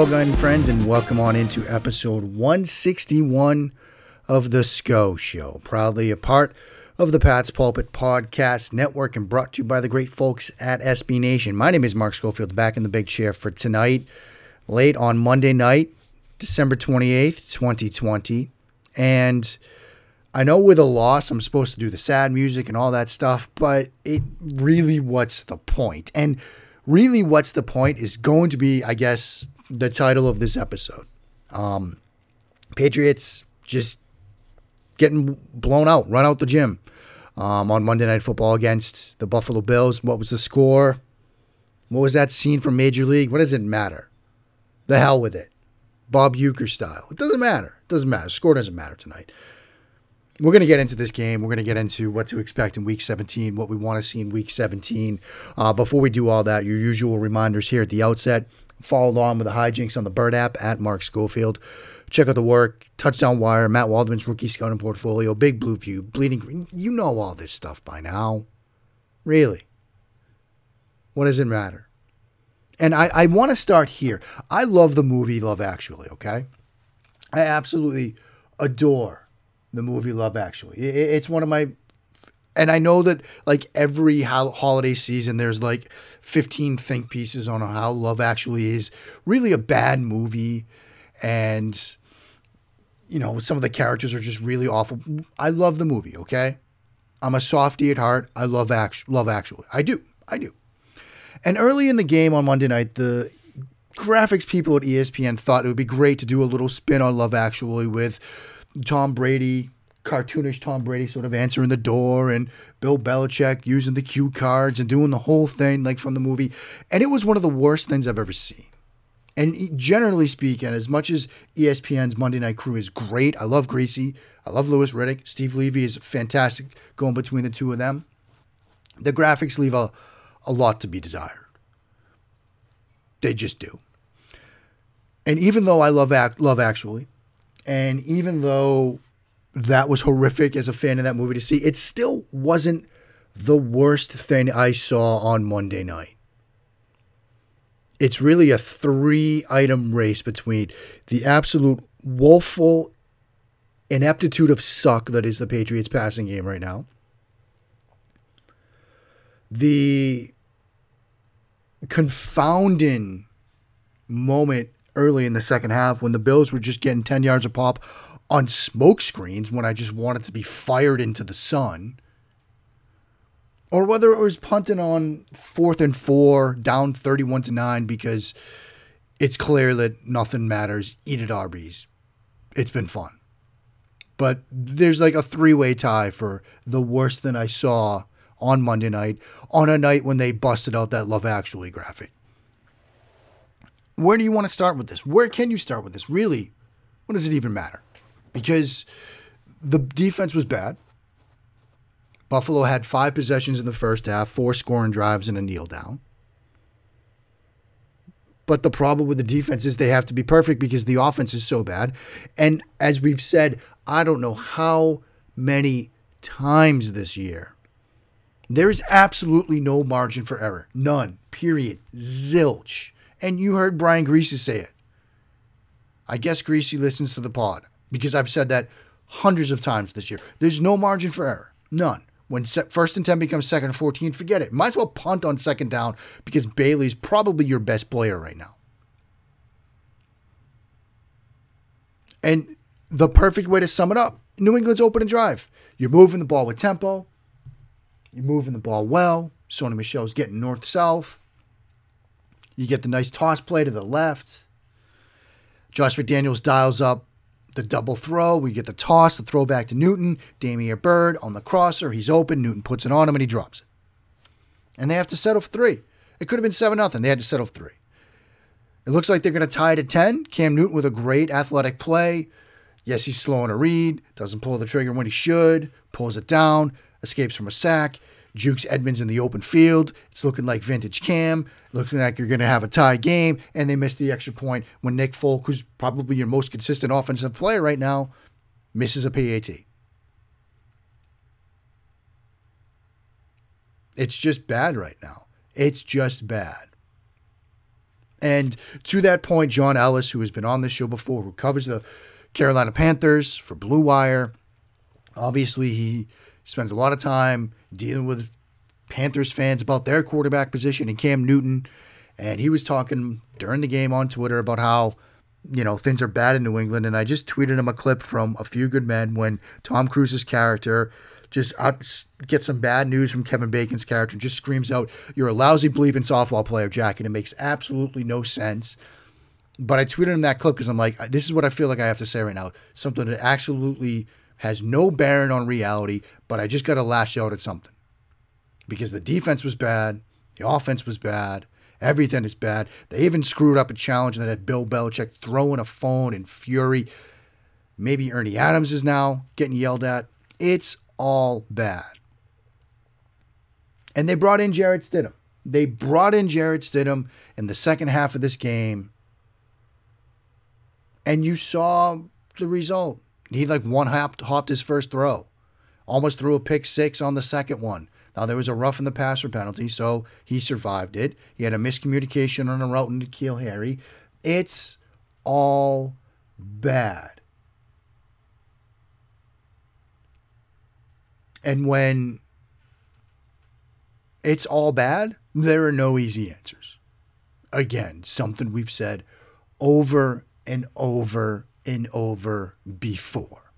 Hello, gun friends, and welcome on into episode 161 of The SCO Show. Proudly a part of the Pat's Pulpit Podcast Network and brought to you by the great folks at SB Nation. My name is Mark Schofield, back in the big chair for tonight, late on Monday night, December 28th, 2020. And I know with a loss, I'm supposed to do the sad music and all that stuff, but it really, what's the point? And really, what's the point is going to be, I guess, the title of this episode. Um, Patriots just getting blown out, run out the gym um, on Monday Night Football against the Buffalo Bills. What was the score? What was that scene from Major League? What does it matter? The hell with it. Bob Uecker style. It doesn't matter. It doesn't matter. Score doesn't matter tonight. We're going to get into this game. We're going to get into what to expect in Week 17, what we want to see in Week 17. Uh, before we do all that, your usual reminders here at the outset. Follow along with the hijinks on the Bird app at Mark Schofield. Check out the work, Touchdown Wire, Matt Waldman's rookie scouting portfolio, Big Blue View, Bleeding Green. You know all this stuff by now. Really. What does it matter? And I, I want to start here. I love the movie Love Actually, okay? I absolutely adore the movie Love Actually. It, it's one of my and I know that like every ho- holiday season, there's like 15 think pieces on how Love Actually is really a bad movie, and you know some of the characters are just really awful. I love the movie. Okay, I'm a softie at heart. I love act- Love Actually. I do. I do. And early in the game on Monday night, the graphics people at ESPN thought it would be great to do a little spin on Love Actually with Tom Brady cartoonish Tom Brady sort of answering the door and Bill Belichick using the cue cards and doing the whole thing like from the movie. And it was one of the worst things I've ever seen. And generally speaking, as much as ESPN's Monday Night Crew is great, I love Griese, I love Louis Riddick, Steve Levy is fantastic going between the two of them. The graphics leave a, a lot to be desired. They just do. And even though I love act, Love Actually, and even though that was horrific as a fan of that movie to see. It still wasn't the worst thing I saw on Monday night. It's really a three item race between the absolute woeful ineptitude of suck that is the Patriots passing game right now, the confounding moment early in the second half when the Bills were just getting 10 yards a pop on smoke screens when I just wanted to be fired into the sun. Or whether it was punting on fourth and four, down 31 to 9, because it's clear that nothing matters. Eat at Arby's. It's been fun. But there's like a three way tie for the worst thing I saw on Monday night, on a night when they busted out that Love Actually graphic. Where do you want to start with this? Where can you start with this? Really, what does it even matter? Because the defense was bad. Buffalo had five possessions in the first half, four scoring drives, and a kneel down. But the problem with the defense is they have to be perfect because the offense is so bad. And as we've said, I don't know how many times this year, there is absolutely no margin for error. None. Period. Zilch. And you heard Brian Griese say it. I guess Griese listens to the pod because I've said that hundreds of times this year. There's no margin for error. None. When first and 10 becomes second and 14, forget it. Might as well punt on second down because Bailey's probably your best player right now. And the perfect way to sum it up New England's open and drive. You're moving the ball with tempo. You're moving the ball well. Sony Michel's getting north south. You get the nice toss play to the left. Josh McDaniels dials up the double throw. We get the toss, the throw back to Newton. Damiere Byrd on the crosser. He's open. Newton puts it on him and he drops it. And they have to settle for three. It could have been 7 nothing. They had to settle for three. It looks like they're going to tie at 10. Cam Newton with a great athletic play. Yes, he's slow on a read. Doesn't pull the trigger when he should. Pulls it down. Escapes from a sack. Jukes Edmunds in the open field. It's looking like vintage Cam. Looking like you're going to have a tie game, and they missed the extra point when Nick Folk, who's probably your most consistent offensive player right now, misses a PAT. It's just bad right now. It's just bad. And to that point, John Ellis, who has been on this show before, who covers the Carolina Panthers for Blue Wire, obviously he spends a lot of time dealing with Panthers fans about their quarterback position and Cam Newton. And he was talking during the game on Twitter about how, you know, things are bad in New England. And I just tweeted him a clip from A Few Good Men when Tom Cruise's character just out, gets some bad news from Kevin Bacon's character just screams out, You're a lousy bleeping softball player, Jack. And it makes absolutely no sense. But I tweeted him that clip because I'm like, this is what I feel like I have to say right now. Something that absolutely has no bearing on reality, but I just got to lash out at something because the defense was bad, the offense was bad, everything is bad. They even screwed up a challenge that had Bill Belichick throwing a phone in fury. Maybe Ernie Adams is now getting yelled at. It's all bad. And they brought in Jarrett Stidham. They brought in Jarrett Stidham in the second half of this game. And you saw the result. He like one hopped, hopped his first throw, almost threw a pick six on the second one. Now there was a rough in the passer penalty, so he survived it. He had a miscommunication on a route into N'Keal Harry. It's all bad. And when it's all bad, there are no easy answers. Again, something we've said over and over and over before.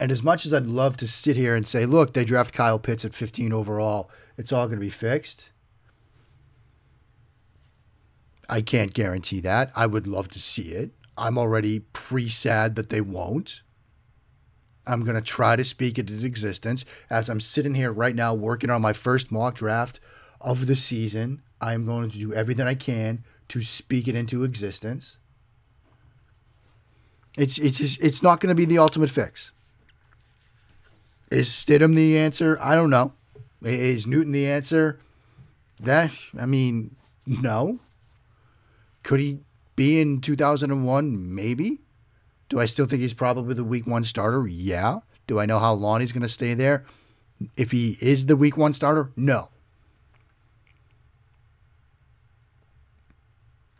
And as much as I'd love to sit here and say, look, they draft Kyle Pitts at 15 overall, it's all going to be fixed. I can't guarantee that. I would love to see it. I'm already pre sad that they won't. I'm going to try to speak it into existence. As I'm sitting here right now working on my first mock draft of the season, I'm going to do everything I can to speak it into existence. It's it's just, it's not going to be the ultimate fix. Is Stidham the answer? I don't know. Is Newton the answer? That I mean, no. Could he be in 2001? Maybe. Do I still think he's probably the week one starter? Yeah. Do I know how long he's going to stay there? If he is the week one starter, no.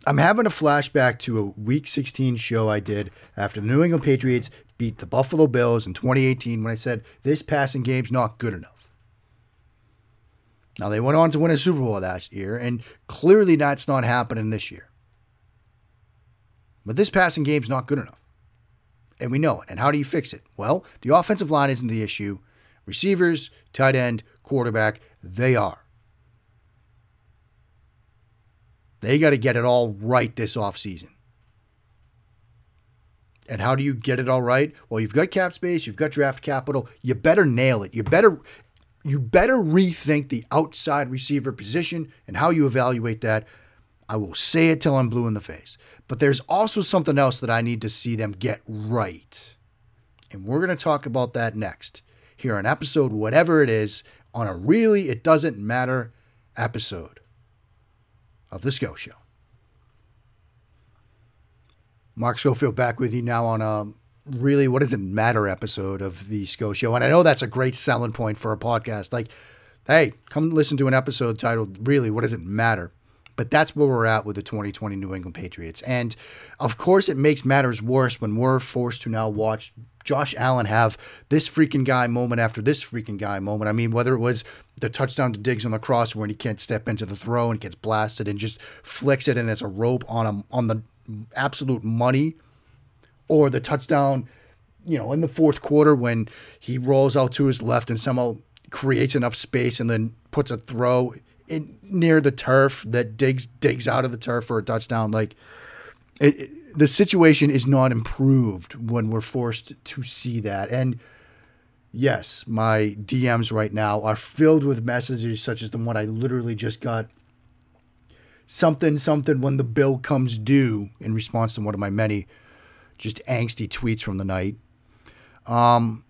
I'm having a flashback to a week 16 show I did after the New England Patriots beat the Buffalo Bills in 2018 when I said this passing game's not good enough. Now they went on to win a Super Bowl last year, and clearly that's not happening this year. But this passing game's not good enough. And we know it. And how do you fix it? Well, the offensive line isn't the issue. Receivers, tight end, quarterback, they are. They got to get it all right this offseason. And how do you get it all right? Well, you've got cap space, you've got draft capital. You better nail it. You better you better rethink the outside receiver position and how you evaluate that. I will say it till I'm blue in the face. But there's also something else that I need to see them get right. And we're going to talk about that next here on episode whatever it is on a really it doesn't matter episode of The Sco Show. Mark Schofield back with you now on a really what does it matter episode of The Sco Show. And I know that's a great selling point for a podcast. Like, hey, come listen to an episode titled Really, What Does It Matter? But that's where we're at with the 2020 New England Patriots. And of course, it makes matters worse when we're forced to now watch Josh Allen have this freaking guy moment after this freaking guy moment. I mean, whether it was the touchdown to Diggs on the cross when he can't step into the throw and gets blasted and just flicks it and it's a rope on him on the absolute money, or the touchdown, you know, in the fourth quarter when he rolls out to his left and somehow creates enough space and then puts a throw in, near the turf that Diggs digs out of the turf for a touchdown. Like it, it, the situation is not improved when we're forced to see that and yes, my DMs right now are filled with messages such as the one I literally just got. Something, something when the bill comes due in response to one of my many just angsty tweets from the night. Um,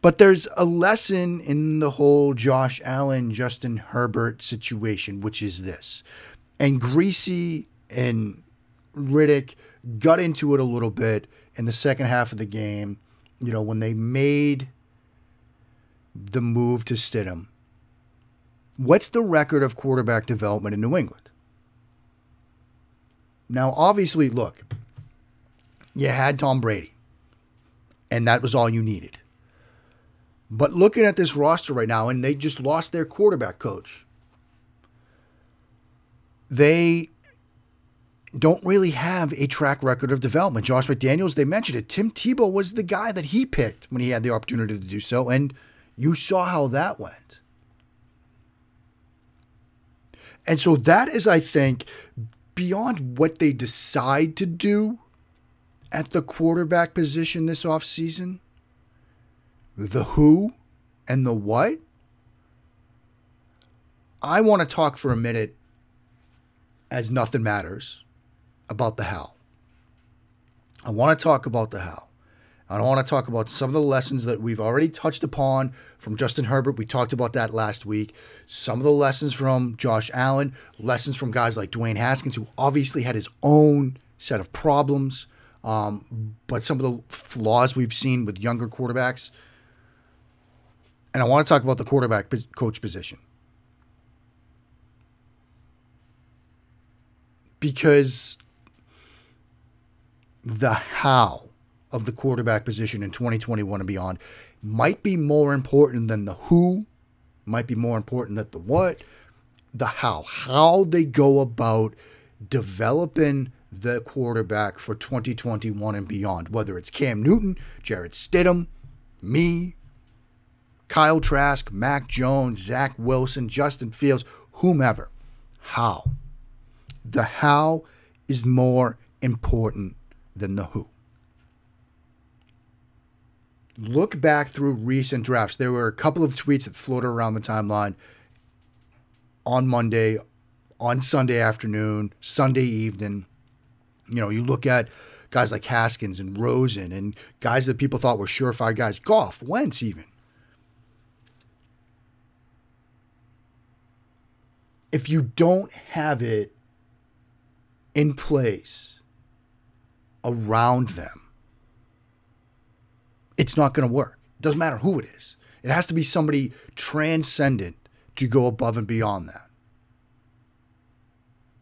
but there's a lesson in the whole Josh Allen, Justin Herbert situation, which is this. And Griese and Riddick got into it a little bit in the second half of the game you know, when they made the move to Stidham, What's the record of quarterback development in New England? Now, obviously, look, you had Tom Brady, and that was all you needed. But looking at this roster right now, and they just lost their quarterback coach, they don't really have a track record of development. Josh McDaniels, they mentioned it. Tim Tebow was the guy that he picked when he had the opportunity to do so, and you saw how that went. And so that is, I think, beyond what they decide to do at the quarterback position this offseason, the who and the what. I want to talk for a minute, as nothing matters, about the how. I want to talk about the how. I want to talk about some of the lessons that we've already touched upon from Justin Herbert. We talked about that last week. Some of the lessons from Josh Allen, lessons from guys like Dwayne Haskins, who obviously had his own set of problems, um, but some of the flaws we've seen with younger quarterbacks. And I want to talk about the quarterback coach position. Because the how of the quarterback position in 2021 and beyond might be more important than the who, might be more important than the what, the how, how they go about developing the quarterback for 2021 and beyond, whether it's Cam Newton, Jarrett Stidham, me, Kyle Trask, Mac Jones, Zach Wilson, Justin Fields, whomever. How? The how is more important than the who look back through recent drafts. There were a couple of tweets that floated around the timeline on Monday, on Sunday afternoon, Sunday evening. You know, you look at guys like Haskins and Rosen and guys that people thought were surefire guys, Goff, Wentz, even. If you don't have it in place around them, it's not going to work. It doesn't matter who it is. It has to be somebody transcendent to go above and beyond that.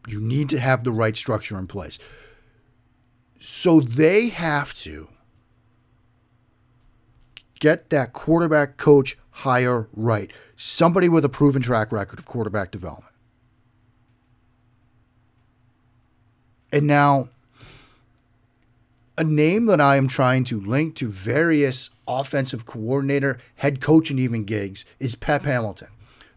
You need to have the right structure in place. So they have to get that quarterback coach hire right. Somebody with a proven track record of quarterback development. And now a name that I am trying to link to various offensive coordinator, head coach, and even gigs is Pep Hamilton,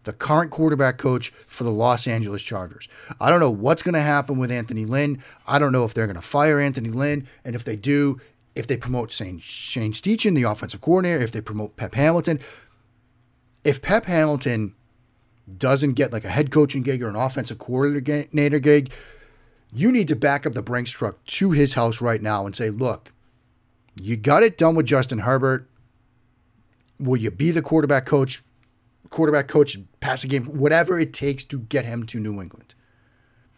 the current quarterback coach for the Los Angeles Chargers. I don't know what's going to happen with Anthony Lynn. I don't know if they're going to fire Anthony Lynn. And if they do, if they promote Shane, Steichen, the offensive coordinator, if they promote Pep Hamilton. If Pep Hamilton doesn't get like a head coaching gig or an offensive coordinator gig, you need to back up the Brinks truck to his house right now and say, look, you got it done with Justin Herbert. Will you be the quarterback coach, quarterback coach, pass a game, whatever it takes to get him to New England?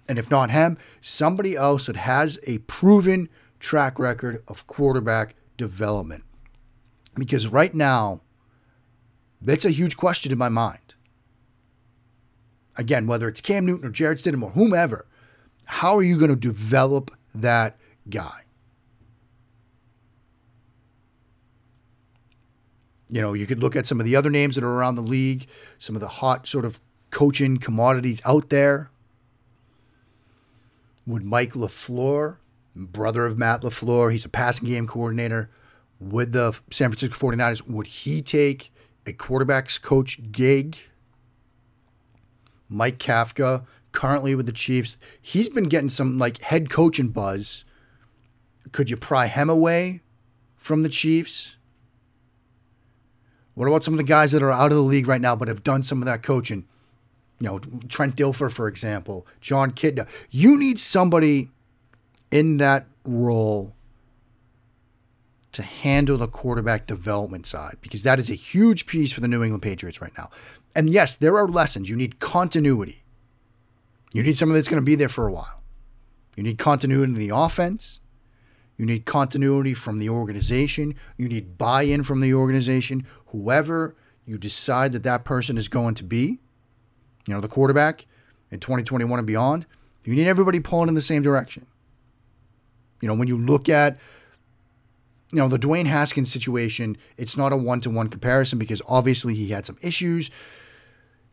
And if not him, somebody else that has a proven track record of quarterback development. Because right now, that's a huge question in my mind. Again, whether it's Cam Newton or Jarrett Stidham or whomever, how are you going to develop that guy? You know, you could look at some of the other names that are around the league, some of the hot sort of coaching commodities out there. Would Mike LaFleur, brother of Matt LaFleur, he's a passing game coordinator with the San Francisco 49ers, would he take a quarterback's coach gig? Mike Kafka, currently with the Chiefs. He's been getting some like head coaching buzz. Could you pry him away from the Chiefs? What about some of the guys that are out of the league right now but have done some of that coaching? You know, Trent Dilfer, for example, Jon Kitna. You need somebody in that role to handle the quarterback development side because that is a huge piece for the New England Patriots right now. And yes, there are lessons. You need continuity. You need someone that's going to be there for a while. You need continuity in the offense. You need continuity from the organization. You need buy in from the organization. Whoever you decide that that person is going to be, you know, the quarterback in 2021 and beyond, you need everybody pulling in the same direction. You know, when you look at, you know, the Dwayne Haskins situation, it's not a one to one comparison because obviously he had some issues,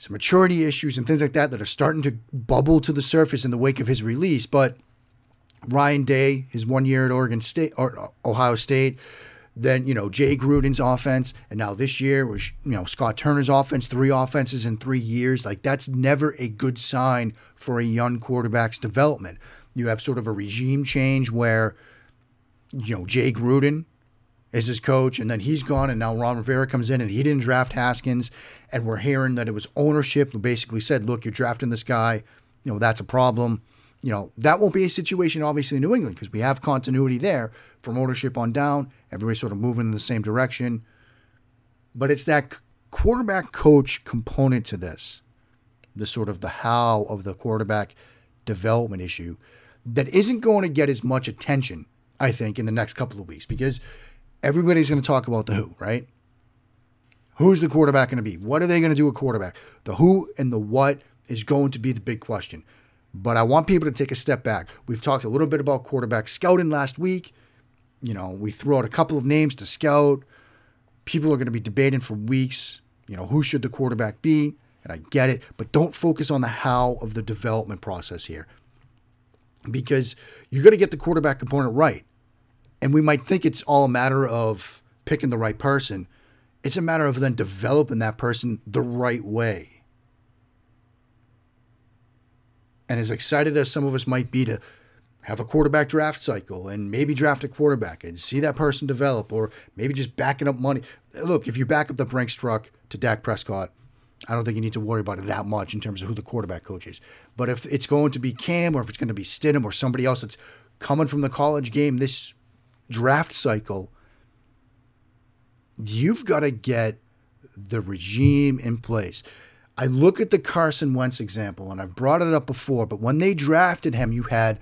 some maturity issues, and things like that that are starting to bubble to the surface in the wake of his release. But Ryan Day, his one year at Oregon State or uh, Ohio State, then you know Jay Gruden's offense, and now this year was you know Scott Turner's offense, three offenses in three years. Like that's never a good sign for a young quarterback's development. You have sort of a regime change where you know Jay Gruden is his coach, and then he's gone, and now Ron Rivera comes in, and he didn't draft Haskins, and we're hearing that it was ownership who basically said, "Look, you're drafting this guy, you know that's a problem." You know that won't be a situation, obviously, in New England because we have continuity there from ownership on down. Everybody's sort of moving in the same direction. But it's that quarterback coach component to this, the sort of the how of the quarterback development issue, that isn't going to get as much attention, I think, in the next couple of weeks because everybody's going to talk about the who, right? Who's the quarterback going to be? What are they going to do a quarterback? The who and the what is going to be the big question. But I want people to take a step back. We've talked a little bit about quarterback scouting last week. You know, we threw out a couple of names to scout. People are going to be debating for weeks, you know, who should the quarterback be? And I get it, but don't focus on the how of the development process here. Because you're going to get the quarterback component right. And we might think it's all a matter of picking the right person. It's a matter of then developing that person the right way. And as excited as some of us might be to have a quarterback draft cycle and maybe draft a quarterback and see that person develop, or maybe just backing up money. Look, if you back up the Brinks truck to Dak Prescott, I don't think you need to worry about it that much in terms of who the quarterback coach is. But if it's going to be Cam or if it's going to be Stidham or somebody else that's coming from the college game this draft cycle, you've got to get the regime in place. I look at the Carson Wentz example, and I've brought it up before, but when they drafted him, you had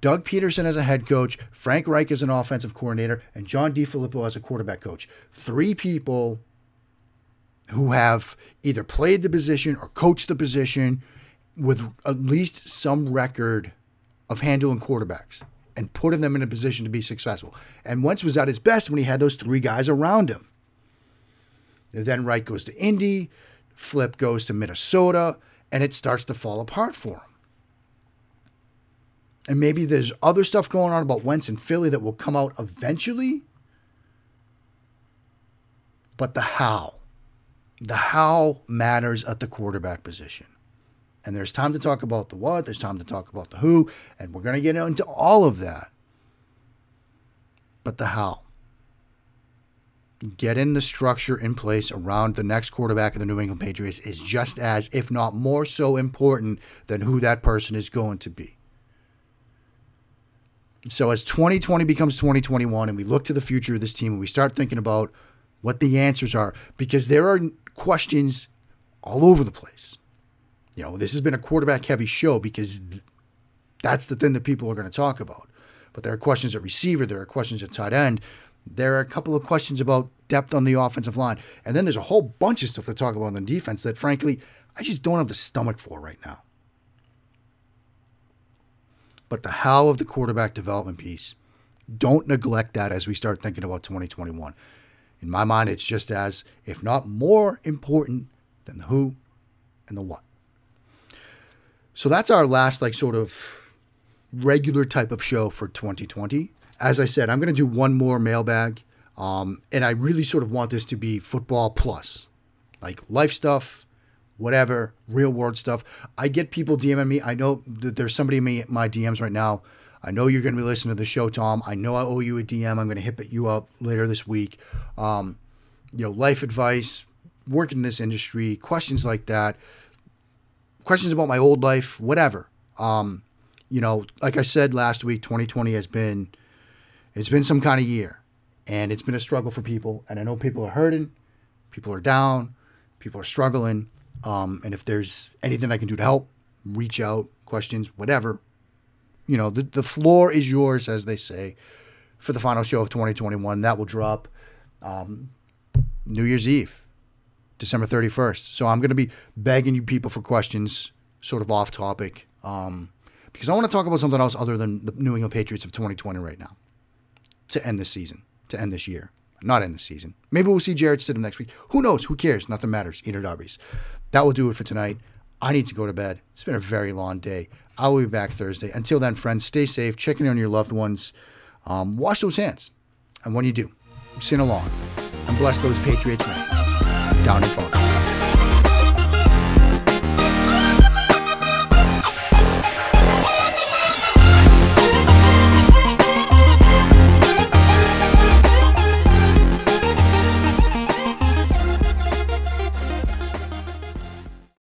Doug Pederson as a head coach, Frank Reich as an offensive coordinator, and John DeFilippo as a quarterback coach. Three people who have either played the position or coached the position with at least some record of handling quarterbacks and putting them in a position to be successful. And Wentz was at his best when he had those three guys around him. And then Reich goes to Indy, Flip goes to Minnesota, and it starts to fall apart for him. And maybe there's other stuff going on about Wentz and Philly that will come out eventually. But the how, the how matters at the quarterback position. And there's time to talk about the what, there's time to talk about the who, and we're going to get into all of that. But the how. Getting the structure in place around the next quarterback of the New England Patriots is just as, if not more so important than who that person is going to be. So as 2020 becomes 2021 and we look to the future of this team and we start thinking about what the answers are, because there are questions all over the place. You know, this has been a quarterback heavy show because that's the thing that people are going to talk about. But there are questions at receiver, there are questions at tight end, there are a couple of questions about depth on the offensive line. And then there's a whole bunch of stuff to talk about on the defense that, frankly, I just don't have the stomach for right now but the how of the quarterback development piece. Don't neglect that as we start thinking about 2021. In my mind, it's just as, if not more important than the who and the what. So that's our last, like, sort of regular type of show for 2020. As I said, I'm going to do one more mailbag. Um, and I really sort of want this to be football plus, like life stuff, whatever, real world stuff. I get people DMing me. I know that there's somebody in my DMs right now. I know you're going to be listening to the show, Tom. I know I owe you a DM. I'm going to hit you up later this week. Um, you know, life advice, working in this industry, questions like that, questions about my old life, whatever. Um, you know, like I said last week, 2020 has been, it's been some kind of year, and it's been a struggle for people. And I know people are hurting, people are down, people are struggling. Um, and if there's anything I can do to help, reach out, questions, whatever. You know, the, the floor is yours, as they say, for the final show of 2021. That will drop um, New Year's Eve. December 31st. So I'm going to be begging you people for questions, sort of off topic, um, because I want to talk about something else other than the New England Patriots of 2020 right now to end this season, to end this year. Not end the season. Maybe we'll see Jarrett Stidham next week. Who knows? Who cares? Nothing matters. Eat at Arby's. That will do it for tonight. I need to go to bed. It's been a very long day. I will be back Thursday. Until then, friends, stay safe. Check in on your loved ones. Um, wash those hands. And when you do, sin along and bless those Patriots men down.